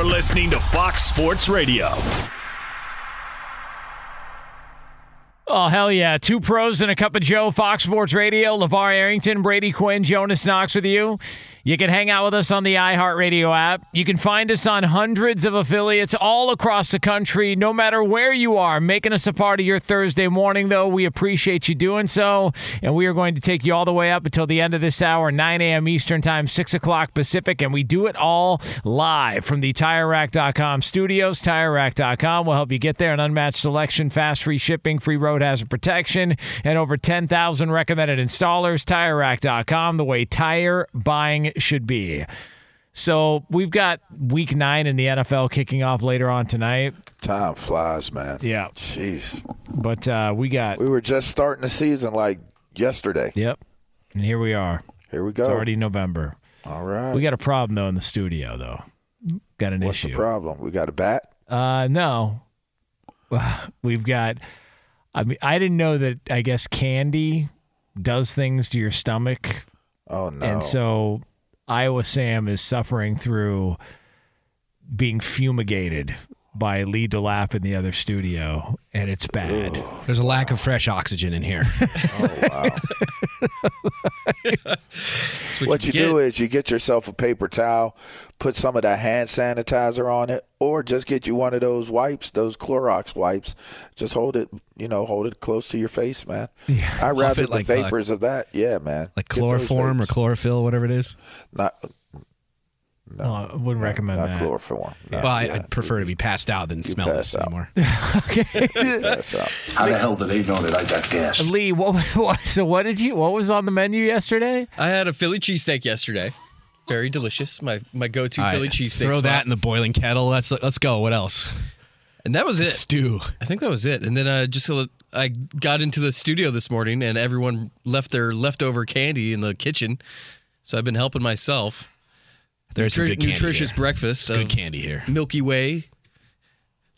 You're listening to Fox Sports Radio. Oh, hell yeah. Two pros and a cup of Joe, Fox Sports Radio, LaVar Arrington, Brady Quinn, Jonas Knox with you. You can hang out with us on the iHeartRadio app. You can find us on hundreds of affiliates all across the country, no matter where you are, making us a part of your Thursday morning, though. We appreciate you doing so. And we are going to take you all the way up until the end of this hour, 9 a.m. Eastern Time, 6 o'clock Pacific. And we do it all live from the TireRack.com studios. TireRack.com will help you get there. An unmatched selection, fast free shipping, free road hazard protection, and over 10,000 recommended installers. TireRack.com, the way tire buying should be. So we've got week nine in the NFL kicking off later on tonight. Time flies, man. Yeah. Jeez. But uh, we got. We were just starting the season like yesterday. Yep. And here we are. Here we go. It's already November. All right. We got a problem, though, in the studio, though. Got an What's issue. What's the problem? We got a bat? Uh, no. We've got. I mean, I didn't know that. I guess candy does things to your stomach, Oh, no. and so Iowa Sam is suffering through being fumigated by Lee DeLapp in the other studio, and it's bad. There's a lack of fresh oxygen in here. oh, wow. what, you, do is you get yourself a paper towel, put some of that hand sanitizer on it, or just get you one of those wipes, those Clorox wipes. Just hold it, you know, hold it close to your face, man. Yeah. I rather it the like, uh, vapors of that. Yeah, man. like chloroform or chlorophyll, whatever it is. Not, Oh, I wouldn't recommend not that. chloroform. No, well, I, yeah. I'd prefer to be passed out than smell pass this out. anymore. That's out. How the hell do they know that I got gas? Lee, what, what? So, what did you? What was on the menu yesterday? I had a Philly cheesesteak yesterday. Very delicious. My my go-to All right, Philly cheesesteak. Throw spot. that in the boiling kettle. Let's let's go. What else? and that was it. Stew. I think that was it. And then uh, just I got into the studio this morning, and everyone left their leftover candy in the kitchen. So I've been helping myself. There's some Nutri- good candy nutritious here. breakfast. Good candy here. Milky Way.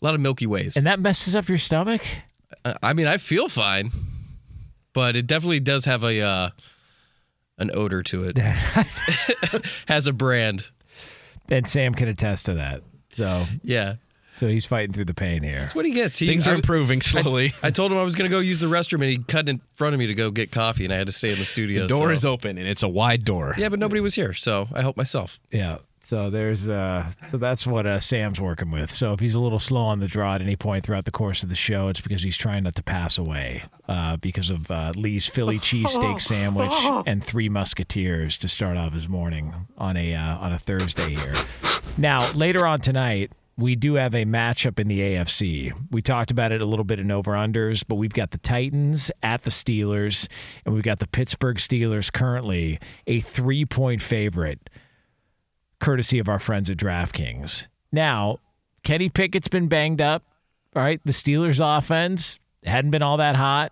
A lot of Milky Ways. And that messes up your stomach. Uh, I mean, I feel fine, but it definitely does have a uh, an odor to it. Has a brand. And Sam can attest to that. So, Yeah. So he's fighting through the pain here. That's what he gets. He, Things are I- improving slowly. I told him I was going to go use the restroom, and he cut in front of me to go get coffee, and I had to stay in the studio. the door so- is open and it's a wide door. Yeah, but nobody was here, so I helped myself. Yeah. So there's uh so that's what uh, Sam's working with. So if he's a little slow on the draw at any point throughout the course of the show, it's because he's trying not to pass away uh, because of uh, Lee's Philly cheesesteak sandwich and three Musketeers to start off his morning on a uh, on a Thursday here. Now later on tonight. We do have a matchup in the AFC. We talked about it a little bit in over unders, but we've got the Titans at the Steelers, and we've got the Pittsburgh Steelers currently a three point favorite courtesy of our friends at DraftKings. Now, Kenny Pickett's been banged up. Right, the Steelers' offense hadn't been all that hot.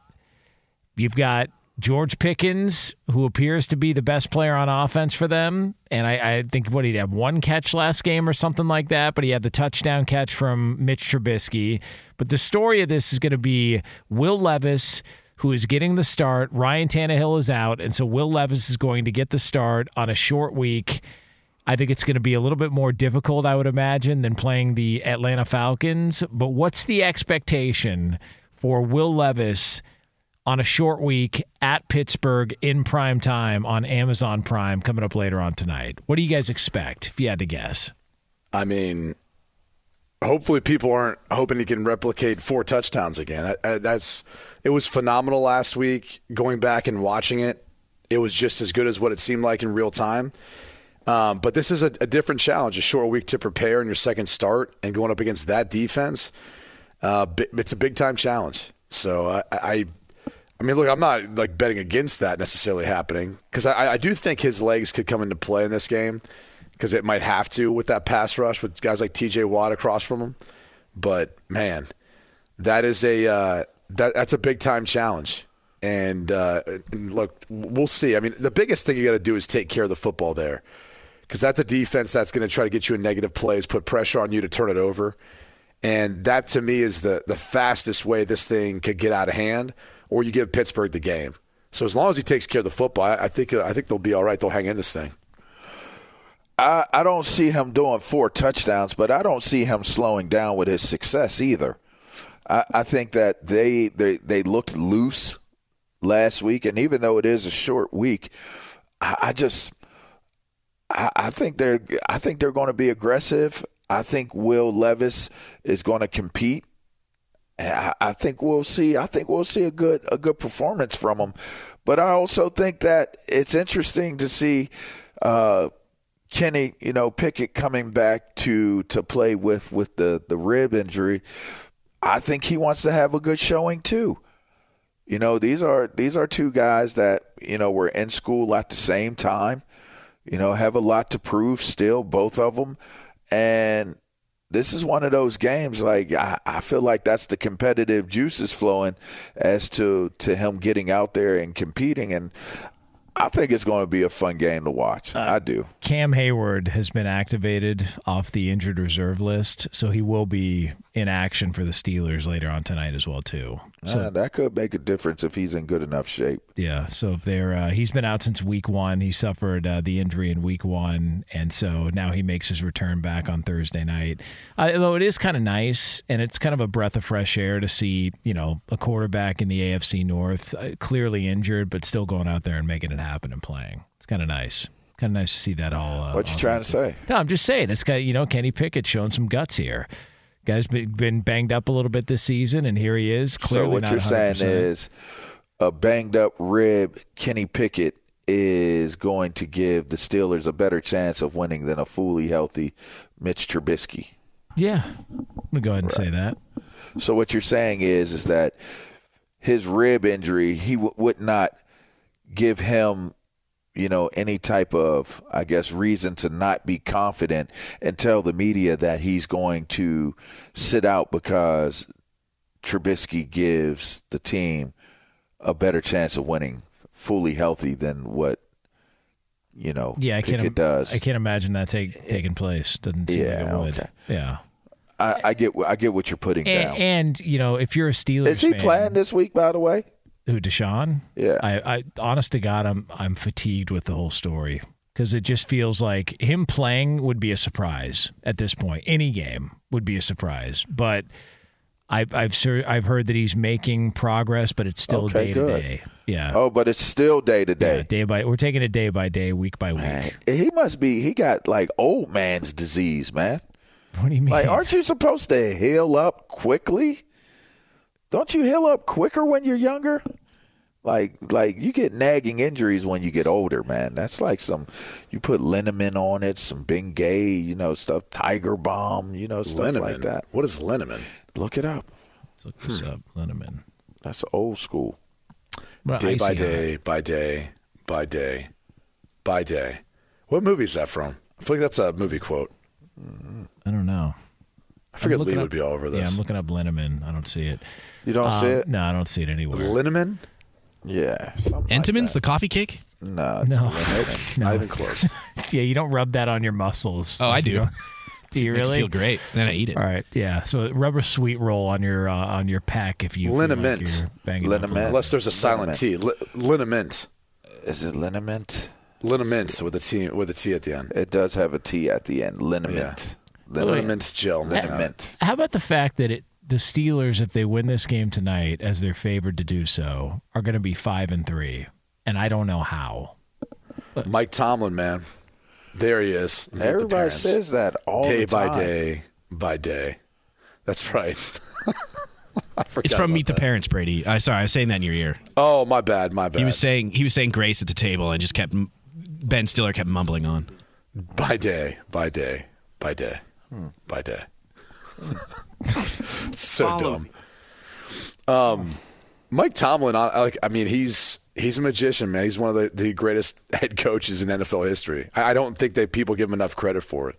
You've got George Pickens, who appears to be the best player on offense for them. And I, I think what he'd have one catch last game or something like that, but he had the touchdown catch from Mitch Trubisky. But the story of this is going to be Will Levis, who is getting the start. Ryan Tannehill is out, and so Will Levis is going to get the start on a short week. I think it's going to be a little bit more difficult, I would imagine, than playing the Atlanta Falcons. But what's the expectation for Will Levis on a short week at Pittsburgh in prime time on Amazon Prime coming up later on tonight? What do you guys expect, if you had to guess? I mean, hopefully people aren't hoping he can replicate four touchdowns again. That, that's it was phenomenal last week. Going back and watching it, it was just as good as what it seemed like in real time. Um, but this is a, a, different challenge, a short week to prepare in your second start and going up against that defense. Uh, it's a big time challenge. So I, I, I mean, look, I'm not like betting against that necessarily happening because I, I do think his legs could come into play in this game because it might have to with that pass rush with guys like T.J. Watt across from him. But man, that is a uh, that that's a big time challenge. And, uh, and look, we'll see. I mean, the biggest thing you got to do is take care of the football there because that's a defense that's going to try to get you in negative plays, put pressure on you to turn it over. And that to me is the, the fastest way this thing could get out of hand, or you give Pittsburgh the game. So as long as he takes care of the football, I, I think uh, I think they'll be all right. They'll hang in this thing. I, I don't see him doing four touchdowns, but I don't see him slowing down with his success either. I, I think that they, they they looked loose last week, and even though it is a short week, I, I just I, I think they're I think they're going to be aggressive. I think Will Levis is going to compete. I, think we'll see. I think we'll see a good a good performance from him. But I also think that it's interesting to see uh, Kenny, you know, Pickett coming back to to play with with the the rib injury. I think he wants to have a good showing too. You know, these are these are two guys that you know were in school at the same time you know, have a lot to prove still, both of them. And this is one of those games like I, I, feel like that's the competitive juices flowing as to to him getting out there and competing and I think it's going to be a fun game to watch. Uh, I do. Cam Hayward has been activated off the injured reserve list, so he will be in action for the Steelers later on tonight as well too. So uh, that could make a difference if he's in good enough shape. Yeah. So if they're uh, he's been out since week one. He suffered uh, the injury in week one, and so now he makes his return back on Thursday night. Although it is kind of nice, and it's kind of a breath of fresh air to see you know a quarterback in the AFC North uh, clearly injured, but still going out there and making it happen and playing. It's kind of nice. Kind of nice to see that all. Uh, what you trying to say? No, I'm just saying it's got you know Kenny Pickett showing some guts here. Guy's been banged up a little bit this season, and here he is. Clearly so what you're 100%. saying is a banged up rib, Kenny Pickett is going to give the Steelers a better chance of winning than a fully healthy Mitch Trubisky. Yeah, I'm gonna go ahead and right. say that. So what you're saying is is that his rib injury, he w- would not give him you know, any type of, I guess, reason to not be confident and tell the media that he's going to sit out because Trubisky gives the team a better chance of winning fully healthy than what you know yeah I can't, does. I can't imagine that take, taking place. Doesn't seem yeah, like it would. Okay. Yeah. I, I, get I get what you're putting and, down. And you know, if you're a Steelers, is he fan, playing this week? By the way, who Deshaun? Yeah. I, I honest to God, I'm I'm fatigued with the whole story because it just feels like him playing would be a surprise at this point. Any game would be a surprise, but I've I've I've heard that he's making progress, but it's still okay, day good. to day. Yeah. Oh, but it's still day to day. Yeah, day by we're taking it day by day, week by week. Man, he must be. He got like old man's disease, man. What do you mean? Like, aren't you supposed to heal up quickly? Don't you heal up quicker when you're younger? Like like you get nagging injuries when you get older, man. That's like some you put liniment on it, some Bengay, you know, stuff, Tiger Balm, you know, stuff liniment. like that. What is liniment? Look it up. Let's look this hmm. up. Liniment. That's old school. Well, day by day, by day, by day, by day. What movie is that from? I feel like that's a movie quote. I don't know. I forget I'm Lee up- would be all over Yeah, this. I'm looking up Linneman. I don't see it. You don't see Um, it? No, I don't see it anywhere. Linneman? Yeah. something like the coffee cake? No, No. Linneman. No. Not even close. yeah, you don't rub that on your muscles. Oh, I do. don't- Do you Makes it really? feel great. Then I eat it. All right, yeah. So rub a sweet roll on your uh, on your pack if you feel like Liniment. you're banging Liniment. Unless there's a silent T. Li- liniment. Is it liniment? Liniment with a T with a T at the end. It does have a T at the end. Liniment. wait. Liniment gel. Liniment. How about the fact that it, the Steelers, if they win this game tonight, as they're favored to do so, are going to be five and three, and I don't know how. Mike Tomlin, man. There he is. Meet the Everybody says that all day the time. by day by day. That's right. It's from about Meet the. Parents, Brady. I sorry, I was saying that in your ear. Oh, my bad. My bad. He was saying he was saying grace at the table and just kept Ben Stiller kept mumbling on. by day, by day, by day, by day. Hmm. it's so dumb. Um, Mike Tomlin, I, I like. I mean, he's he's a magician, man. He's one of the, the greatest head coaches in NFL history. I, I don't think that people give him enough credit for it.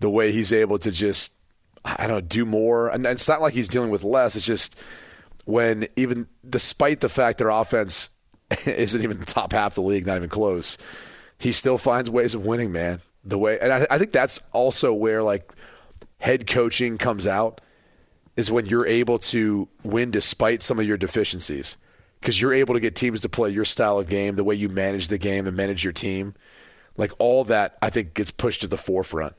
The way he's able to just, I don't know, do more, and it's not like he's dealing with less. It's just when even despite the fact their offense isn't even the top half of the league, not even close, he still finds ways of winning, man. The way, and I, I think that's also where like head coaching comes out is when you're able to win despite some of your deficiencies because you're able to get teams to play your style of game, the way you manage the game and manage your team. Like all that, I think gets pushed to the forefront.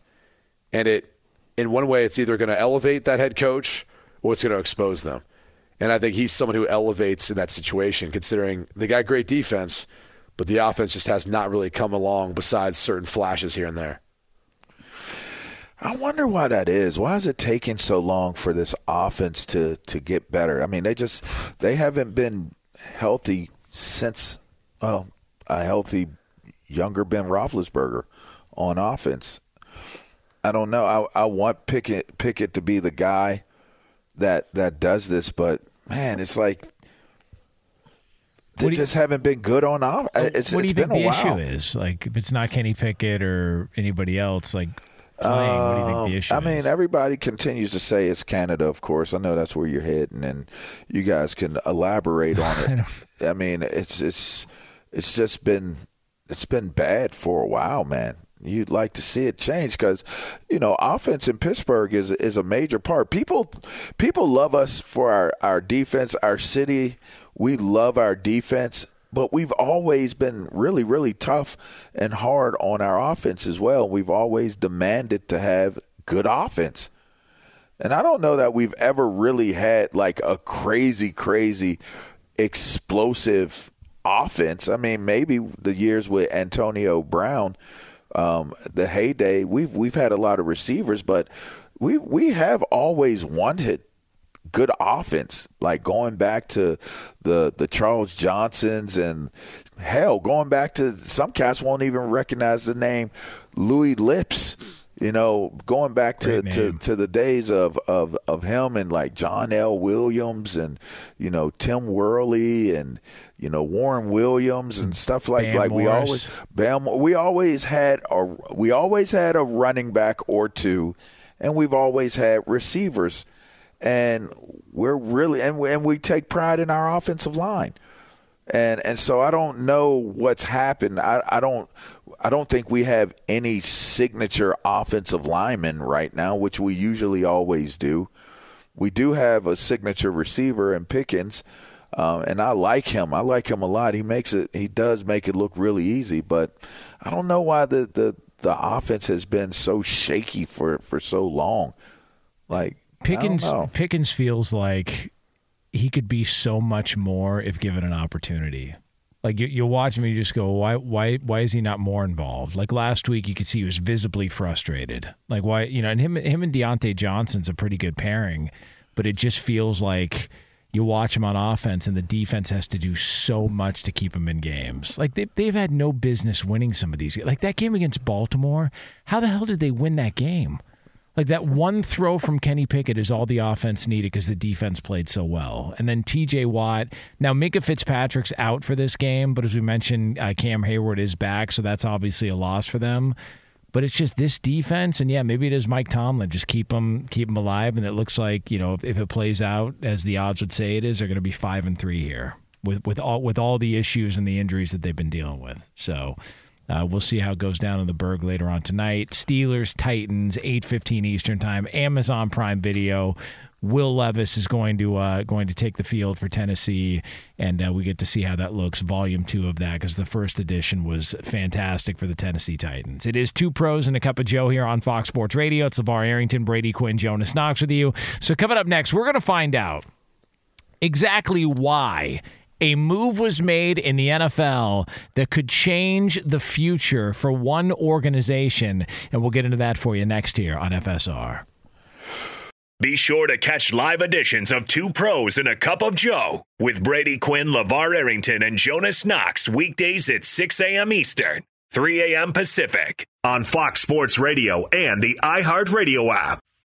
And it, in one way, it's either going to elevate that head coach or it's going to expose them. And I think he's someone who elevates in that situation, considering the guy great defense, but the offense just has not really come along besides certain flashes here and there. I wonder why that is. Why is it taking so long for this offense to to get better? I mean, they just they haven't been healthy since well, a healthy younger Ben Roethlisberger on offense. I don't know. I I want Pickett Pickett to be the guy that that does this, but man, it's like they What do you- just haven't been good on off. It's, what do you been think the while. issue is? Like, if it's not Kenny Pickett or anybody else, like playing, what do you think the issue Um, I mean, is? everybody continues to say it's Canada, of course. I know that's where you're heading, and you guys can elaborate on it. I mean, it's it's it's just been it's been bad for a while, man. You'd like to see it change because, you know, offense in Pittsburgh is is a major part. People people love us for our our defense, our city. We love our defense, but we've always been really, really tough and hard on our offense as well. We've always demanded to have good offense. And I don't know that we've ever really had like a crazy, crazy, explosive offense. I mean, maybe the years with Antonio Brown, um, the heyday, we've we've had a lot of receivers, but we we have always wanted good offense. Like going back to the the Charles Johnsons and hell, going back to some cats won't even recognize the name Louis Lipps. You know, going back to, to, to the days of, of, of him and like John L. Williams and you know Tim Worley and you know Warren Williams and stuff like Bam like we always Bam, we always had a we always had a running back or two, and we've always had receivers, and we're really and we, and we take pride in our offensive line, and and so I don't know what's happened. I I don't I don't think we have any signature offensive lineman right now, which we usually always do. We do have a signature receiver in Pickens. Um, and I like him. I like him a lot. He makes it. He does make it look really easy. But I don't know why the the, the offense has been so shaky for, for so long. Like Pickens I don't know. Pickens feels like he could be so much more if given an opportunity. Like you, you watch him, and you just go, why, why, why is he not more involved? Like last week, you could see he was visibly frustrated. Like why, you know, and him, him and Diontae Johnson's a pretty good pairing, but it just feels like you watch him on offense, and the defense has to do so much to keep him in games. Like they, they've had no business winning some of these. Like that game against Baltimore, how the hell did they win that game? Like that one throw from Kenny Pickett is all the offense needed because the defense played so well. And then TJ Watt. Now, Minkah Fitzpatrick's out for this game, but as we mentioned, uh, Cam Hayward is back, so that's obviously a loss for them. But it's just this defense, and yeah, maybe it is Mike Tomlin. Just keep them, keep them alive, and it looks like you know if, if it plays out as the odds would say it is, they're going to be five and three here with with all with all the issues and the injuries that they've been dealing with. So. Uh, we'll see how it goes down in the Burgh later on tonight. Steelers, Titans, eight fifteen Eastern Time. Amazon Prime Video. Will Levis is going to uh, going to take the field for Tennessee, and uh, we get to see how that looks. Volume two of that because the first edition was fantastic for the Tennessee Titans. It is two pros and a cup of Joe here on Fox Sports Radio. It's LaVar Arrington, Brady Quinn, Jonas Knox with you. So coming up next, we're going to find out exactly why a move was made in the NFL that could change the future for one organization. And we'll get into that for you next here on FSR. Be sure to catch live editions of Two Pros and a Cup of Joe with Brady Quinn, LaVar Arrington, and Jonas Knox weekdays at 6 a.m. Eastern, 3 a.m. Pacific on Fox Sports Radio and the iHeartRadio app.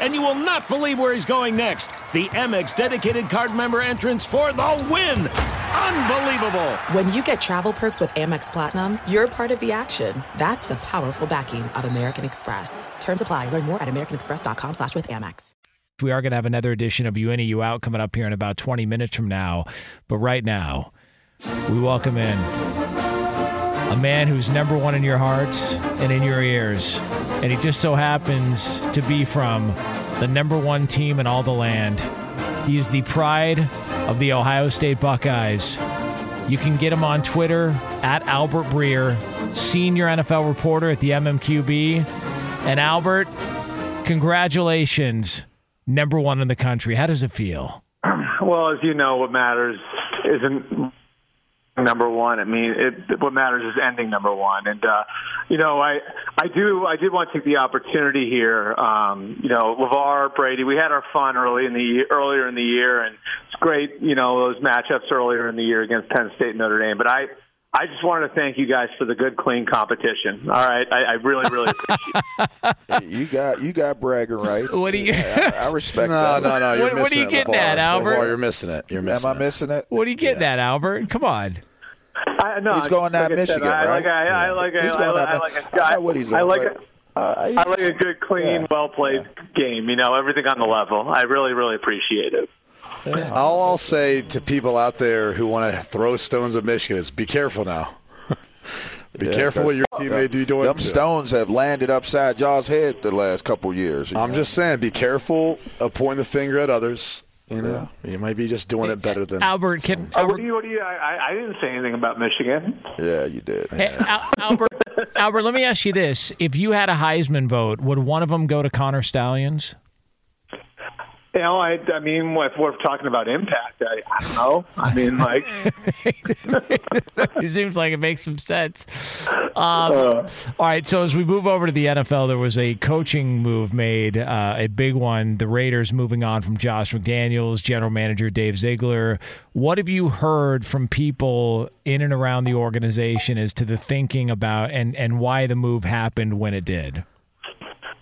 And you will not believe where he's going next. The Amex dedicated card member entrance for the win! Unbelievable! When you get travel perks with Amex Platinum, you're part of the action. That's the powerful backing of American Express. Terms apply. Learn more at americanexpress.com slash with Amex. We are going to have another edition of You In, You Out coming up here in about 20 minutes from now. But right now, we welcome in a man who's number one in your hearts and in your ears. And he just so happens to be from the number one team in all the land. He is the pride of the Ohio State Buckeyes. You can get him on Twitter at Albert Breer, senior NFL reporter at the MMQB. And Albert, congratulations, number one in the country. How does it feel? Well, as you know, what matters isn't number one. I mean, it, what matters is ending number one. And uh, you know, I I do I did want to take the opportunity here. Um, you know, LaVar Brady, we had our fun early in the earlier in the year, and it's great. You know, those matchups earlier in the year against Penn State and Notre Dame. But I I just wanted to thank you guys for the good, clean competition. All right, I, I really, really appreciate. you got you got bragging rights. What do you? I, I respect no, that. No, no, You're What- missing what are you it, getting LaVar. at, Albert? LaVar, you're missing it. You're missing Am I missing it? What are you getting at, Albert? Come on. I, no, He's going like at I said, Michigan, I like I, I like He's I, going I, at I Mi- like I a, know what he's I like but, a, uh, I like a good, clean, well played game. You know, everything on the level. I really, really appreciate it. All I'll say to people out there who want to throw stones at Michigan is be careful now. Be Yeah, careful what 'cause your teammate do doing. Them to. stones have landed upside y'all's head the last couple years. I'm just saying, be careful of pointing the finger at others. You know, you might be just doing it better than Albert, can Uh, what do you? What do you? I, I- I didn't say anything about Michigan. Yeah, you did. Hey, Al- Albert, Albert, let me ask you this: If you had a Heisman vote, would one of them go to Connor Stalions? You know, I, I mean, if we're talking about impact, I, I don't know. I mean, like, it seems like it makes some sense. Um, all right, so as we move over to the NFL, there was a coaching move made, uh, a big one. The Raiders moving on from Josh McDaniels, general manager Dave Ziegler. What have you heard from people in and around the organization as to the thinking about and and why the move happened when it did?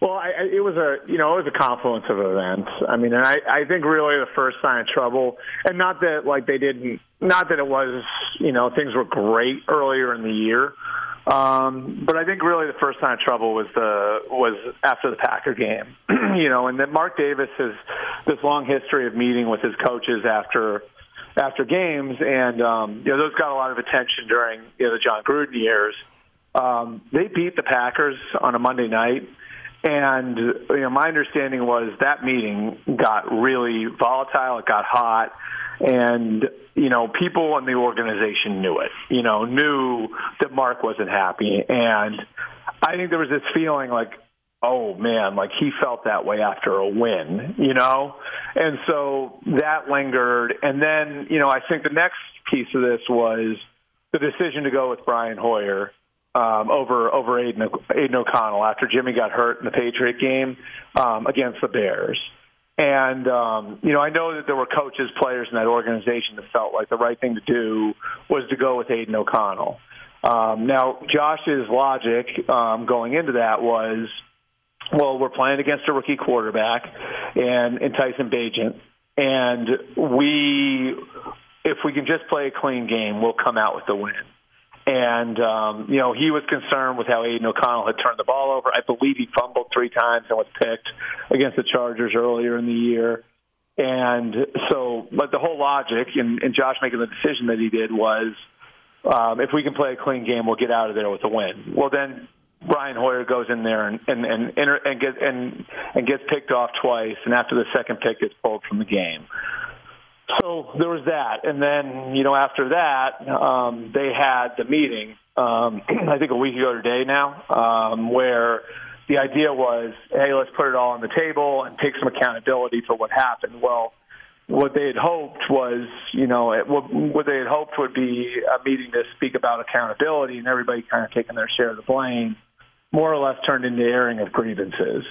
Well, I, it was a you know it was a confluence of events. I mean, and I I think really the first sign of trouble, and not that like they didn't, not that it was you know things were great earlier in the year, um, but I think really the first sign of trouble was the was after the Packer game, you know, and that Mark Davis has this long history of meeting with his coaches after after games, and um, you know those got a lot of attention during you know the Jon Gruden years. Um, they beat the Packers on a Monday night. And you know, my understanding was that meeting got really volatile. It got hot, and you know, people in the organization knew it. You know, knew that Mark wasn't happy, and I think there was this feeling like, oh man, like he felt that way after a win. You know, and so that lingered. And then you know, I think the next piece of this was the decision to go with Brian Hoyer um, over over Aidan, Aidan O'Connell after Jimmy got hurt in the Patriot game um, against the Bears. And um, you know, I know that there were coaches, players in that organization that felt like the right thing to do was to go with Aidan O'Connell. Um, now, Josh's logic um, going into that was, well, we're playing against a rookie quarterback and, and Tyson Bagent, and we, if we can just play a clean game, we'll come out with the win. And, um, you know, he was concerned with how Aidan O'Connell had turned the ball over. I believe he fumbled three times and was picked against the Chargers earlier in the year. And so, but the whole logic and, and Josh making the decision that he did was um, if we can play a clean game, we'll get out of there with a win. Well, then Brian Hoyer goes in there and and and and, and, get, and and gets picked off twice, and after the second pick gets pulled from the game. So there was that, and then you know after that um, they had the meeting. Um, I think a week ago today now, um, where the idea was, hey, let's put it all on the table and take some accountability for what happened. Well, what they had hoped was, you know, it, what, what they had hoped would be a meeting to speak about accountability and everybody kind of taking their share of the blame, more or less turned into airing of grievances.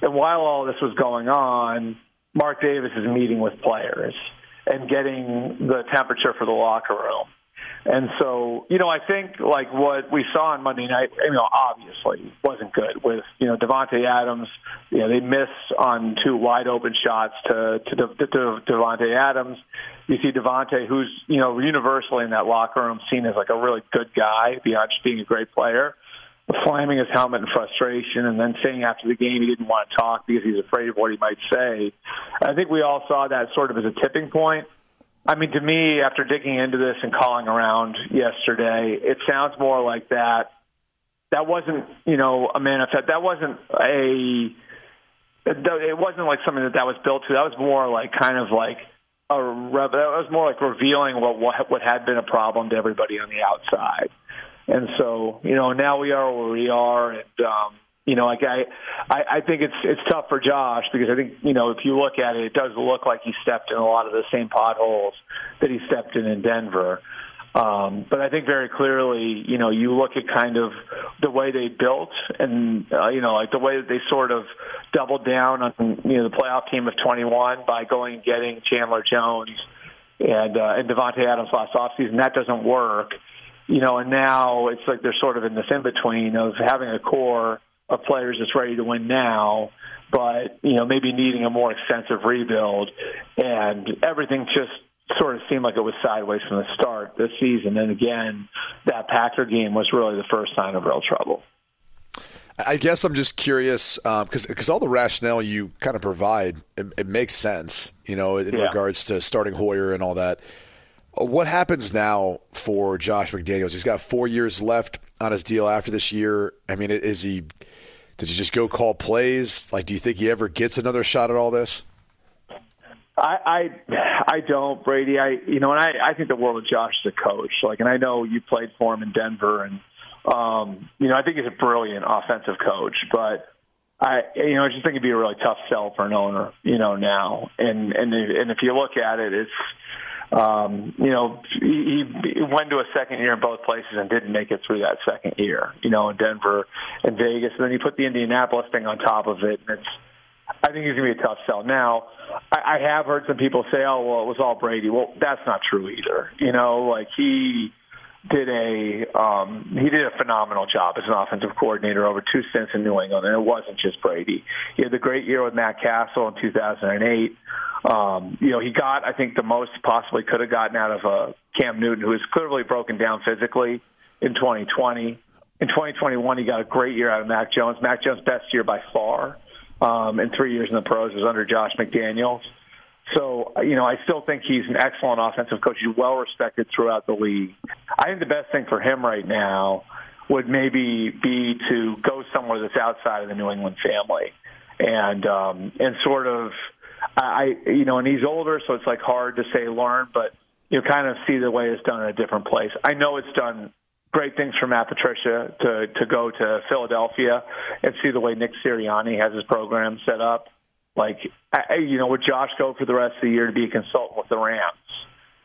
And while all this was going on, Mark Davis is meeting with players and getting the temperature for the locker room. And so, you know, I think like what we saw on Monday night, you know, obviously wasn't good with, you know, Davante Adams, you know, they miss on two wide open shots to, to, to, to Davante Adams. You see Davante, who's, you know, universally in that locker room seen as like a really good guy beyond just being a great player, slamming his helmet in frustration and then saying after the game he didn't want to talk because he's afraid of what he might say. I think we all saw that sort of as a tipping point. I mean, to me, after digging into this and calling around yesterday, it sounds more like that. That wasn't, you know, a manifest. That wasn't a. It wasn't like something that that was built to. That was more like kind of like a. That was more like revealing what what what had been a problem to everybody on the outside. And so, you know, now we are where we are, and um, you know, like I, I, I think it's it's tough for Josh because I think you know if you look at it, it does look like he stepped in a lot of the same potholes that he stepped in in Denver. Um, but I think very clearly, you know, you look at kind of the way they built, and uh, you know, like the way that they sort of doubled down on you know the playoff team of 21 by going and getting Chandler Jones and uh, and Davante Adams last offseason. That doesn't work, you know, and now it's like they're sort of in this in between of having a core of players that's ready to win now, but you know maybe needing a more extensive rebuild, and everything just sort of seemed like it was sideways from the start this season. And again, that Packer game was really the first sign of real trouble. I guess I'm just curious because um, because all the rationale you kind of provide it, it makes sense, you know, in Yeah. regards to starting Hoyer and all that. What happens now for Josh McDaniels? He's got four years left on his deal after this year? I mean, is he does he just go call plays? Like, do you think he ever gets another shot at all this? I, I I don't, Brady. I you know, and I I think the world of Josh as a coach. Like, and I know you played for him in Denver, and um, you know, I think he's a brilliant offensive coach. But I you know, I just think it'd be a really tough sell for an owner. You know, now, and and and if you look at it, it's um, you know, he, he went to a second year in both places and didn't make it through that second year, you know, in Denver and Vegas. And then he put the Indianapolis thing on top of it. And it's, I think he's going to be a tough sell. Now, I, I have heard some people say, oh, well, it was all Brady. Well, that's not true either. You know, like he did a um, he did a phenomenal job as an offensive coordinator over two stints in New England, and it wasn't just Brady. He had the great year with Matt Cassel in 2008. Um, you know, he got I think the most possibly could have gotten out of uh, Cam Newton, who was clearly broken down physically in 2020. In 2021, he got a great year out of Mac Jones. Mac Jones' best year by far um, in three years in the pros was under Josh McDaniels. So, you know, I still think he's an excellent offensive coach. He's well respected throughout the league. I think the best thing for him right now would maybe be to go somewhere that's outside of the New England family and um, and sort of, I you know, and he's older, so it's like hard to say learn, but you kind of see the way it's done in a different place. I know it's done great things for Matt Patricia to to go to Philadelphia and see the way Nick Sirianni has his program set up like, I, you know, would Josh go for the rest of the year to be a consultant with the Rams?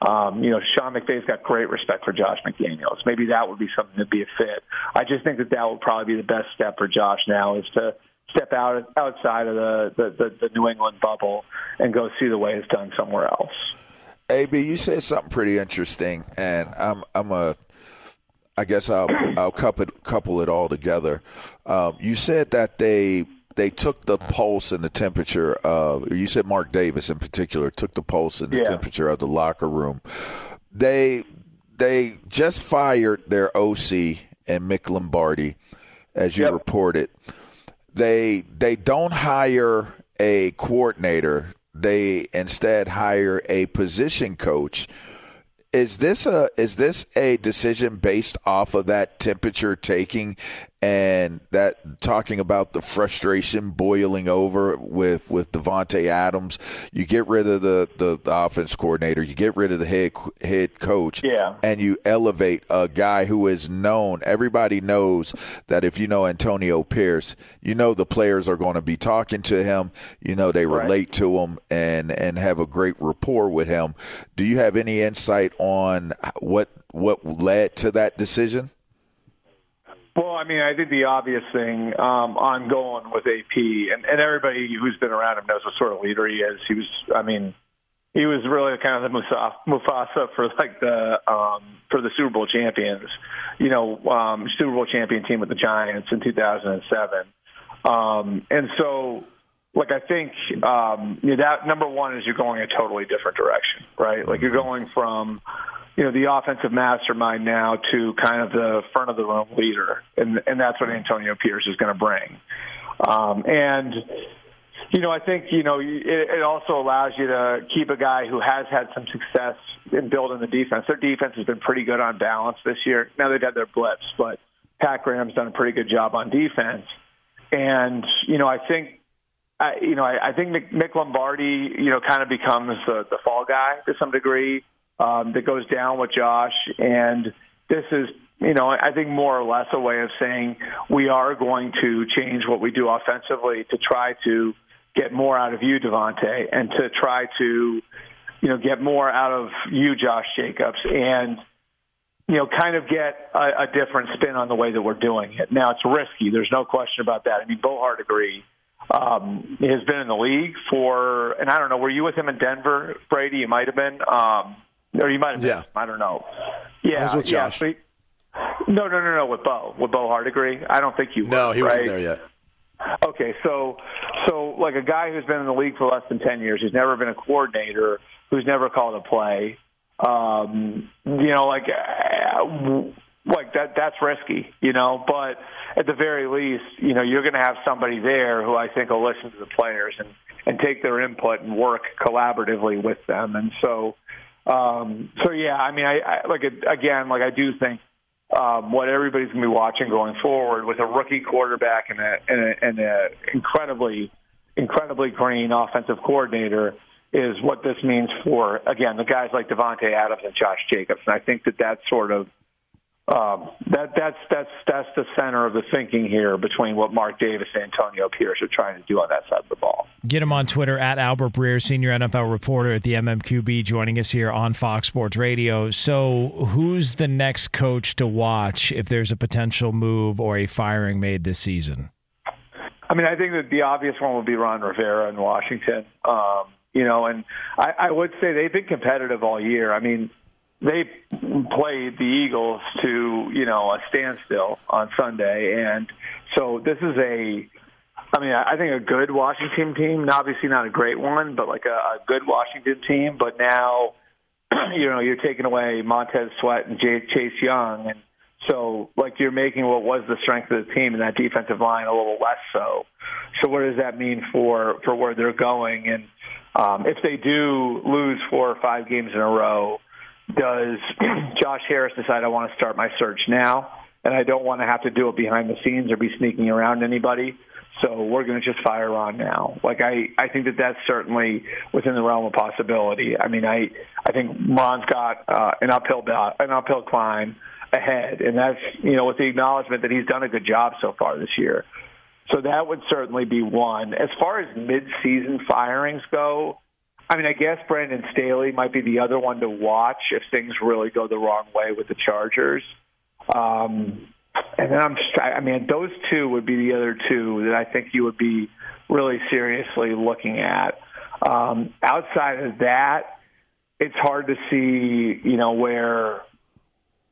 Um, you know, Sean McVay's got great respect for Josh McDaniels. Maybe that would be something to be a fit. I just think that that would probably be the best step for Josh now is to step out outside of the, the, the, the New England bubble and go see the way it's done somewhere else. AB, you said something pretty interesting, and I'm I'm a I guess I'll I'll couple couple it all together. Um, you said that they they took the pulse and the temperature of you said Mark Davis in particular took the pulse and the Yeah. temperature of the locker room. They they just fired their OC and Mick Lombardi, as you reported. They they don't hire a coordinator. They instead hire a position coach. Is this a is this a decision based off of that temperature taking and that talking about the frustration boiling over with with Davante Adams? You get rid of the, the, the offense coordinator, you get rid of the head head coach, Yeah. and you elevate a guy who is known. Everybody knows that if you know Antonio Pierce, you know the players are going to be talking to him. You know they relate to him and and have a great rapport with him. Do you have any insight on what what led to that decision? Well, I mean, I think the obvious thing um, on going with AP, and, and everybody who's been around him knows what sort of leader he is. He was, I mean, he was really kind of the Mufasa for like the um, for the Super Bowl champions, you know, um, Super Bowl champion team with the Giants in 2007, um, and so. Like I think um, you know, that number one is you're going a totally different direction, right? Like you're going from you know, the offensive mastermind now to kind of the front of the room leader, and and that's what Antonio Pierce is going to bring. Um, and you know, I think you know it, it also allows you to keep a guy who has had some success in building the defense. Their defense has been pretty good on balance this year. Now they've had their blips, but Pat Graham's done a pretty good job on defense. And you know, I think I, you know, I, I think Mick, Mick Lombardi, you know, kind of becomes the, the fall guy to some degree. Um, that goes down with Josh, and this is, you know, I think more or less a way of saying we are going to change what we do offensively to try to get more out of you, Davante, and to try to, you know, get more out of you, Josh Jacobs, and you know, kind of get a, a different spin on the way that we're doing it. Now it's risky. There's no question about that. I mean, Bo Hardegree um, has been in the league for, and I don't know, were you with him in Denver, Brady? You might have been, um, or you might have. Yeah. I don't know. Yeah, I was with Josh. but- no, no, no, no. With Bo, with Bo Hardegree, I don't think you. No, were, he wasn't there yet. Okay, so so like a guy who's been in the league for less than ten years, who's never been a coordinator, who's never called a play, um, you know, like uh, like that that's risky, you know. But at the very least, you know, you're going to have somebody there who I think will listen to the players and and take their input and work collaboratively with them. And so, um, so yeah, I mean, I, I like again, like I do think um, what everybody's going to be watching going forward with a rookie quarterback and a, and a, and a incredibly, incredibly green offensive coordinator is what this means for again the guys like Davante Adams and Josh Jacobs. And I think that that's sort of um, that that's that's that's the center of the thinking here between what Mark Davis and Antonio Pierce are trying to do on that side of the ball. Get him on Twitter at Albert Breer, senior NFL reporter at the MMQB, joining us here on Fox Sports Radio. So, who's the next coach to watch if there's a potential move or a firing made this season? I mean, I think that the obvious one would be Ron Rivera in Washington. Um, you know, and I, I would say they've been competitive all year. I mean, they played the Eagles to you know a standstill on Sunday, and so this is a. I mean, I think a good Washington team. Obviously, not a great one, but like a, a good Washington team. But now, you know, you're taking away Montez Sweat and J- Chase Young, and so like you're making what was the strength of the team in that defensive line a little less so. So what does that mean for for where they're going? And um, if they do lose four or five games in a row, does Josh Harris decide I want to start my search now? And I don't want to have to do it behind the scenes or be sneaking around anybody. So we're going to just fire on now. Like I, I think that that's certainly within the realm of possibility. I mean, I, I think Ron's got uh, an uphill an uphill climb ahead, and that's you know with the acknowledgement that he's done a good job so far this year. So that would certainly be one. As far as mid-season firings go, I mean, I guess Brandon Staley might be the other one to watch if things really go the wrong way with the Chargers. Um, and then I'm, just, I mean, those two would be the other two that I think you would be really seriously looking at. Um, outside of that, it's hard to see, you know, where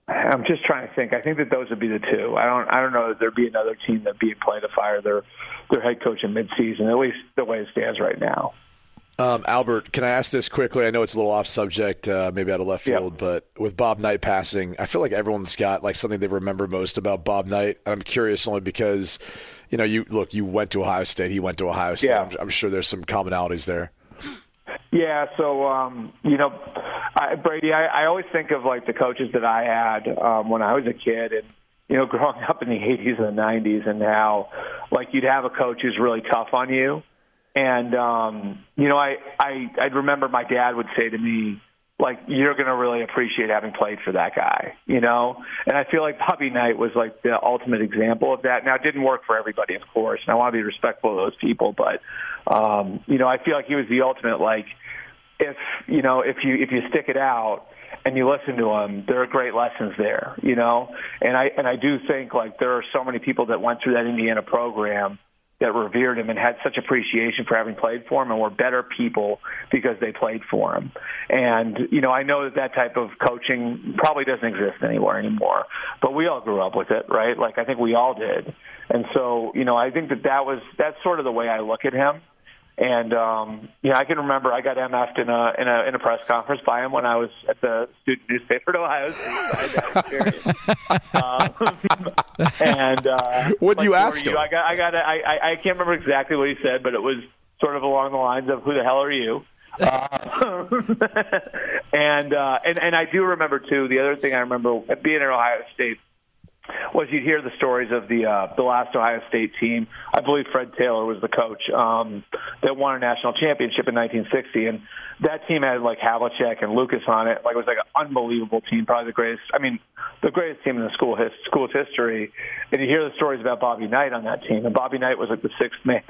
I'm just trying to think. I think that those would be the two. I don't. I don't know that there'd be another team that'd be in play to fire their their head coach in midseason. At least the way it stands right now. Um, Albert, can I ask this quickly? I know it's a little off subject, uh, maybe out of left field, but with Bob Knight passing, I feel like everyone's got like something they remember most about Bob Knight. I'm curious only because, you know, you look, you went to Ohio State, he went to Ohio State. Yeah. I'm, I'm sure there's some commonalities there. Yeah, so um, you know, I, Brady, I, I always think of like the coaches that I had um, when I was a kid, and you know, growing up in the '80s and the '90s, and how like you'd have a coach who's really tough on you, and um, you know, I I I remember my dad would say to me, like, you're to really appreciate having played for that guy, you know. And I feel like Bobby Knight was like the ultimate example of that. Now, it didn't work for everybody, of course, and I want to be respectful of those people, but um, you know, I feel like he was the ultimate like if you know if you if you stick it out and you listen to them, there are great lessons there, you know. And I and I do think like there are so many people that went through that Indiana program that revered him and had such appreciation for having played for him and were better people because they played for him. And you know, I know that that type of coaching probably doesn't exist anywhere anymore, but we all grew up with it, right? Like I think we all did. And so, you know, I think that that was that's sort of the way I look at him. And um, you know, I can remember I got MF'd in a in a in a press conference by him when I was at the student newspaper at Ohio State. um, and uh, What'd like, you ask are you? him? I got I got I I I can't remember exactly what he said, but it was sort of along the lines of "Who the hell are you?" Uh, and uh, and and I do remember too. The other thing I remember being at Ohio State was you'd hear the stories of the uh, the last Ohio State team. I believe Fred Taylor was the coach um, that won a national championship in 1960, and that team had like Havlicek and Lucas on it. Like it was like an unbelievable team, probably the greatest. I mean, the greatest team in the school his, school's history. And you hear the stories about Bobby Knight on that team, and Bobby Knight was like the sixth man.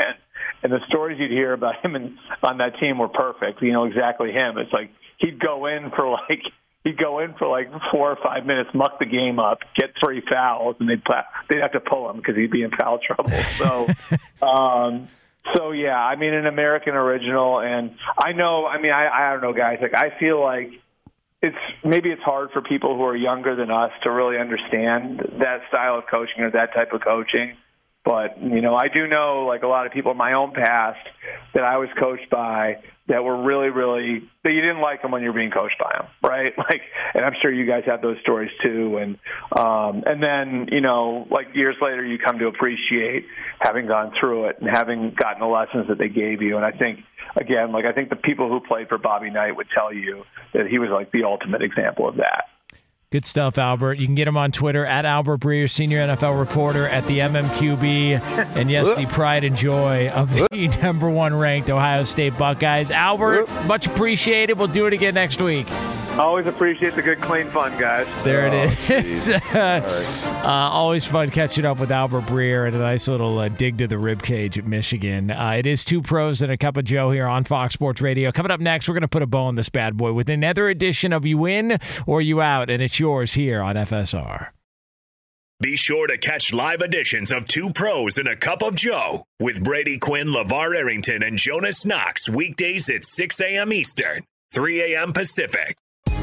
And the stories you'd hear about him and on that team were perfect. You know exactly him. It's like he'd go in for like he'd go in for like four or five minutes, muck the game up, get three fouls, and they'd pla- they'd have to pull him because he'd be in foul trouble. So, um, so yeah, I mean, an American original, and I know, I mean, I I don't know, guys. Like I feel like it's maybe it's hard for people who are younger than us to really understand that style of coaching or that type of coaching. But you know, I do know like a lot of people in my own past that I was coached by that were really, really that you didn't like them when you were being coached by them, right? Like, and I'm sure you guys have those stories too. And um, and then you know, like years later, you come to appreciate having gone through it and having gotten the lessons that they gave you. And I think again, like I think the people who played for Bobby Knight would tell you that he was like the ultimate example of that. Good stuff, Albert. You can get him on Twitter at Albert Breer, senior NFL reporter at the MMQB, and yes, the pride and joy of the number one ranked Ohio State Buckeyes. Albert, much appreciated. We'll do it again next week. Always appreciate the good, clean fun, guys. There it is. uh, always fun catching up with Albert Breer and a nice little uh, dig to the ribcage at Michigan. Uh, it is two pros and a cup of Joe here on Fox Sports Radio. Coming up next, we're going to put a bow on this bad boy with another edition of You Win or You Out, and it's yours here on FSR. Be sure to catch live editions of Two Pros and a Cup of Joe with Brady Quinn, LaVar Arrington, and Jonas Knox weekdays at 6 a.m. Eastern, 3 a.m. Pacific.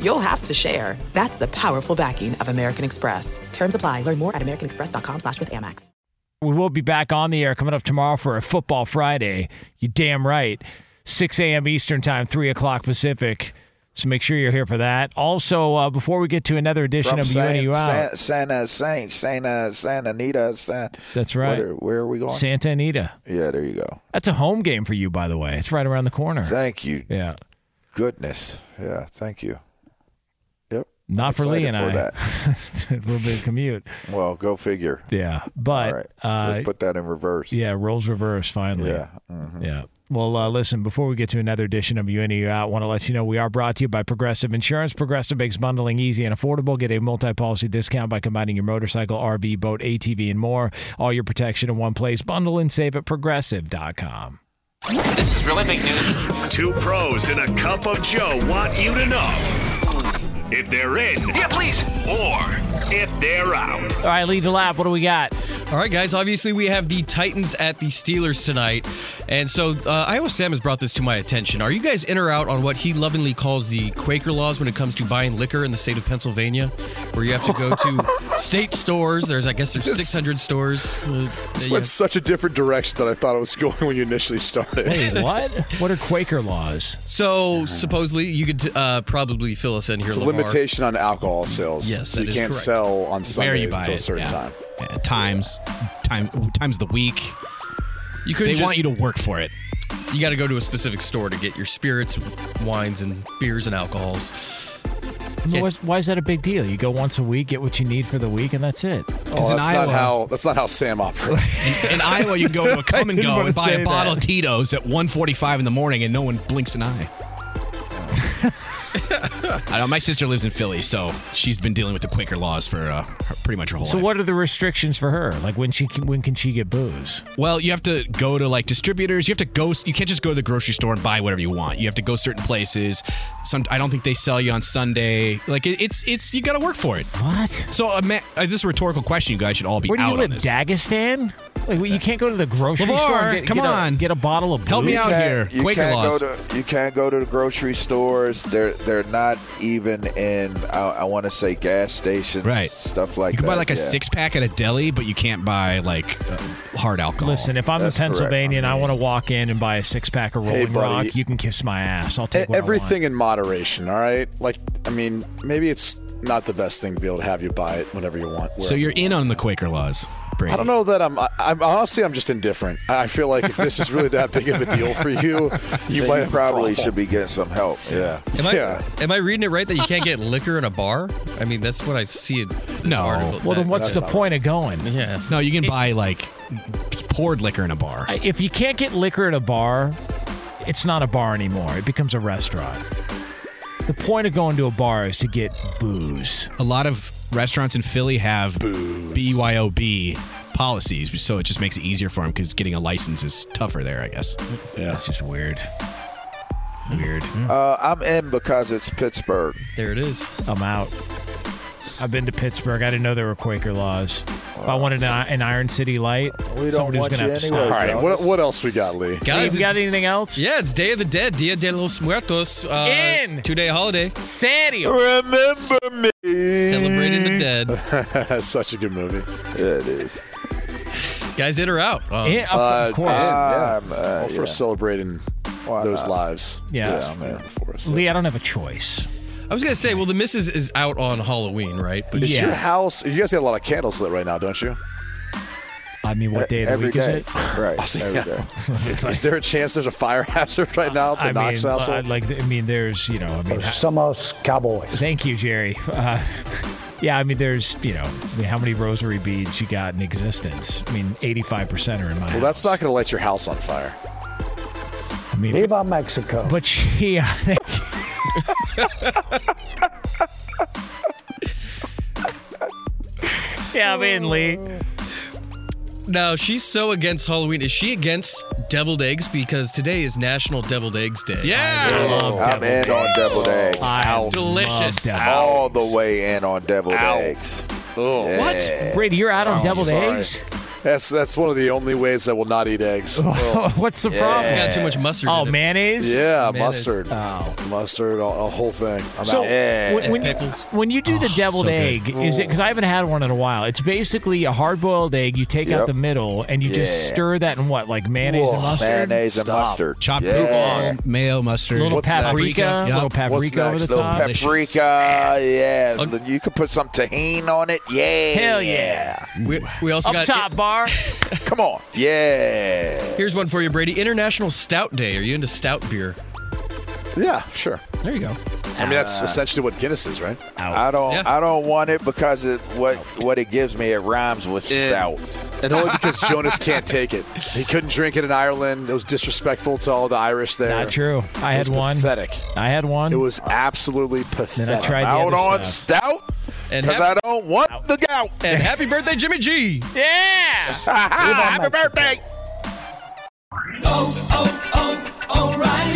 you'll have to share. That's the powerful backing of American Express. Terms apply. Learn more at americanexpress.com slash with Amex. We will be back on the air coming up tomorrow for a Football Friday. You damn right. 6 a.m. Eastern Time, 3 o'clock Pacific. So make sure you're here for that. Also, uh, before we get to another edition From of You and You Out, San, Santa Saint, Santa, Santa Anita. San, That's right. Where, where are we going? Santa Anita. Yeah, there you go. That's a home game for you, by the way. It's right around the corner. Thank you. Yeah. Goodness. Yeah, thank you. Yep. Not for Lee and excited I. for a little bit of commute. Well, go figure. Yeah, but All right. uh, Let's put that in reverse. yeah, rolls reverse finally. Yeah. mhm. Yeah. Well, uh, listen, before we get to another edition of You In, You Out, I want to let you know we are brought to you by Progressive Insurance. Progressive makes bundling easy and affordable. Get a multi policy discount by combining your motorcycle, RV, boat, ATV, and more. All your protection in one place. Bundle and save at progressive.com. This is really big news. Two pros and a cup of Joe want you to know if they're in. Yeah, please. Or if they're out. All right, lead the lap. What do we got? All right, guys. Obviously, we have the Titans at the Steelers tonight. And so uh, Iowa Sam has brought this to my attention. Are you guys in or out on what he lovingly calls the Quaker laws when it comes to buying liquor in the state of Pennsylvania, where you have to go to state stores? There's, I guess, there's 600 stores. Uh, This that you- went such a different direction than I thought it was going when you initially started. Hey, what? what are Quaker laws? So supposedly, you could uh, probably fill us in here. It's a limitation on alcohol sales. Yes, so you is can't correct. sell on Where Sundays until a certain yeah. time. Yeah, times, time, times the week. You couldn't just- want you to work for it. You got to go to a specific store to get your spirits, wines, and beers and alcohols. Why is- Why is that a big deal? You go once a week, get what you need for the week, and that's it. Oh, that's not how that's not how Sam operates. In Iowa, you can go to a come and go and buy say a bottle that. of Tito's at 1:45 in the morning, and no one blinks an eye. I know my sister lives in Philly, so she's been dealing with the Quaker laws for uh, her- pretty much her whole So, life. what are the restrictions for her? Like, when she can, when can she get booze? Well, you have to go to like distributors. You have to go. You can't just go to the grocery store and buy whatever you want. You have to go certain places. Some I don't think they sell you on Sunday. Like it, it's it's you got to work for it. What? So uh, ma- uh, this is a rhetorical question. You guys should all be Where do you out on live? this. Dagestan? Like, you can't go to the grocery LaVar, store. And get, come get a- on. get a bottle of booze. Help me out here. You Quaker can't laws. go to you can't go to the grocery stores. They're they're not even in. I, I want to say gas stations, Right. Stuff like you can that. buy like a yeah. six pack at a deli, but you can't buy like uh, hard alcohol. Listen, if I'm That's in correct, Pennsylvania and I want to walk in and buy a six pack of Hey, Rolling buddy. Rock, you can kiss my ass. I'll take what Everything in moderation, all right? Like, I mean, maybe it's not the best thing to be able to have you buy it whenever you want. so you're you in on the Quaker laws. Brady. I don't know that I'm. I, I'm honestly, I'm just indifferent. I feel like if this is really that big of a deal for you, you Then might you probably should be getting some help. Yeah. Am I Yeah. am I reading it right that you can't get liquor in a bar? I mean, that's what I see in this No. article. Well, then That- what's the not point of going? Yeah. No, you can buy like poured liquor in a bar. If you can't get liquor at a bar, it's not a bar anymore. It becomes a restaurant. The point of going to a bar is to get booze. a lot of restaurants in Philly have BYOB policies, so it just makes it easier for them because getting a license is tougher there, I guess. Yeah. That's just weird. Weird. Uh, I'm in because it's Pittsburgh. There it is. I'm out. I've been to Pittsburgh. I didn't know there were Quaker laws. If I wanted an, an Iron City Light, We don't somebody was going to have to anyway, stop. All right. What, what else we got, Lee? Guys, you got anything else? Yeah, it's Day of the Dead, Dia de los Muertos. Uh, In. two day holiday. Serio. Remember me. Celebrating the dead. That's such a good movie. Yeah, it is. Guys, in or out? Um, Yeah, of Uh, course. and, yeah. Um, uh, All for yeah. celebrating Why those not? lives. Yeah. That's Yeah, man. for us. Lee, I don't have a choice. I was gonna say, well, the missus is out on Halloween, right? But Is your Yes. house? You guys got a lot of candles lit right now, don't you? I mean, what day of the Every week day. is it? Right. I'll say, Every yeah. day. Is there a chance there's a fire hazard right now at the I Knox mean, household? uh, like, I mean, there's, you know, I mean, Some us cowboys. thank you, Jerry. Uh, yeah, I mean, there's, you know, I mean, how many rosary beads you got in existence? I mean, 85% are in my well, house. that's not going to light your house on fire. I mean, Viva Mexico. but she, yeah, I mean, Lee. now she's so against Halloween. Is she against deviled eggs? Because today is National Deviled Eggs Day. Yeah. love I'm in on deviled eggs. I Delicious. love deviled All the way in on deviled Ow. eggs. Oh, Yeah. What? Brady, you're out on deviled sorry. eggs? That's that's one of the only ways I will not eat eggs. Oh. What's the Yeah. problem? It's got too much mustard. Oh, in it. mayonnaise? yeah, Mayonnaise. mustard, Oh. mustard, a, a whole thing. I'm So out. Yeah. when, when, you, when you do the oh, deviled so good. egg, is it because I haven't had one in a while? It's basically a hard boiled egg. You take out the middle and you just stir that in what, like mayonnaise and mustard? Mayonnaise and Stop. mustard. Chopped yeah. pickle, mayo, mustard. little What's next? paprika, Yep. little What's paprika over the Little top. Delicious. paprika, yeah. You could put some tahini on it, yeah. Hell yeah! We, we also Up got. top bar. Come on, yeah. Here's one for you, Brady. International Stout Day. Are you into stout beer? Yeah, sure. There you go. I mean, that's Uh, essentially what Guinness is, right? I don't. I don't want it because it what what it gives me. It rhymes with And- stout. And only because Jonas can't take it. He couldn't drink it in Ireland. It was disrespectful to all the Irish there. Not true. I It had was one. Pathetic. I had one. It was absolutely pathetic. tried Out other on stuff. stout And because I don't want the gout. And happy birthday, Jimmy G. Yeah. Happy birthday. Oh, oh, oh, O'Reilly.